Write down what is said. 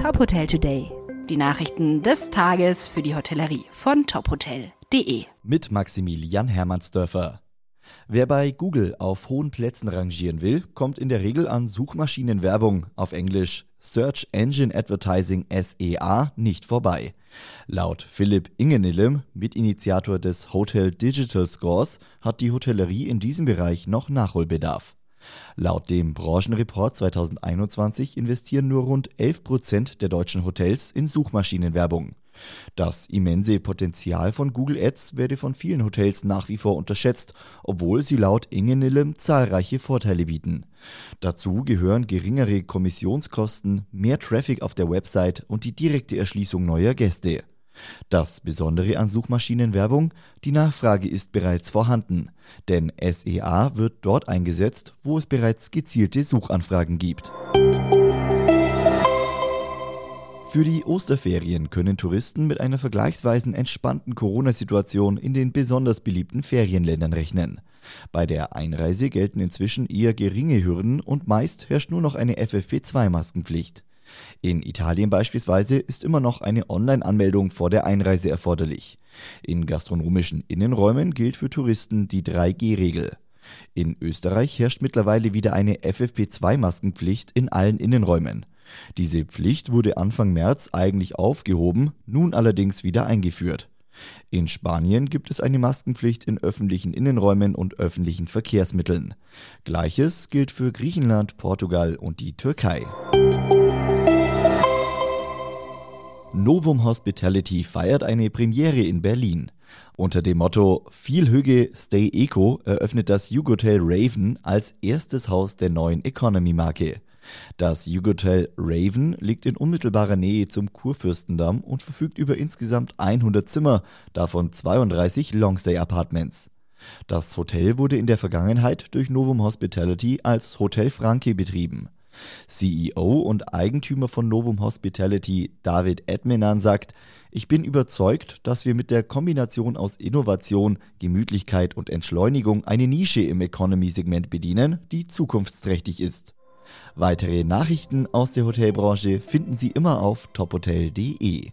Top Hotel Today. Die Nachrichten des Tages für die Hotellerie von tophotel.de. Mit Maximilian Hermannsdörfer. Wer bei Google auf hohen Plätzen rangieren will, kommt in der Regel an Suchmaschinenwerbung, auf Englisch Search Engine Advertising SEA, nicht vorbei. Laut Philipp Ingenillem, Mitinitiator des Hotel Digital Scores, hat die Hotellerie in diesem Bereich noch Nachholbedarf. Laut dem Branchenreport 2021 investieren nur rund 11 Prozent der deutschen Hotels in Suchmaschinenwerbung. Das immense Potenzial von Google Ads werde von vielen Hotels nach wie vor unterschätzt, obwohl sie laut Ingenillem zahlreiche Vorteile bieten. Dazu gehören geringere Kommissionskosten, mehr Traffic auf der Website und die direkte Erschließung neuer Gäste. Das Besondere an Suchmaschinenwerbung, die Nachfrage ist bereits vorhanden, denn SEA wird dort eingesetzt, wo es bereits gezielte Suchanfragen gibt. Für die Osterferien können Touristen mit einer vergleichsweise entspannten Corona-Situation in den besonders beliebten Ferienländern rechnen. Bei der Einreise gelten inzwischen eher geringe Hürden und meist herrscht nur noch eine FFP2-Maskenpflicht. In Italien beispielsweise ist immer noch eine Online-Anmeldung vor der Einreise erforderlich. In gastronomischen Innenräumen gilt für Touristen die 3G-Regel. In Österreich herrscht mittlerweile wieder eine FFP2-Maskenpflicht in allen Innenräumen. Diese Pflicht wurde Anfang März eigentlich aufgehoben, nun allerdings wieder eingeführt. In Spanien gibt es eine Maskenpflicht in öffentlichen Innenräumen und öffentlichen Verkehrsmitteln. Gleiches gilt für Griechenland, Portugal und die Türkei. Novum Hospitality feiert eine Premiere in Berlin. Unter dem Motto Viel Hüge, Stay Eco eröffnet das Jugotel Raven als erstes Haus der neuen Economy-Marke. Das Jugotel Raven liegt in unmittelbarer Nähe zum Kurfürstendamm und verfügt über insgesamt 100 Zimmer, davon 32 Longstay-Apartments. Das Hotel wurde in der Vergangenheit durch Novum Hospitality als Hotel Franke betrieben. CEO und Eigentümer von Novum Hospitality David Edmenan sagt, ich bin überzeugt, dass wir mit der Kombination aus Innovation, Gemütlichkeit und Entschleunigung eine Nische im Economy-Segment bedienen, die zukunftsträchtig ist. Weitere Nachrichten aus der Hotelbranche finden Sie immer auf tophotel.de.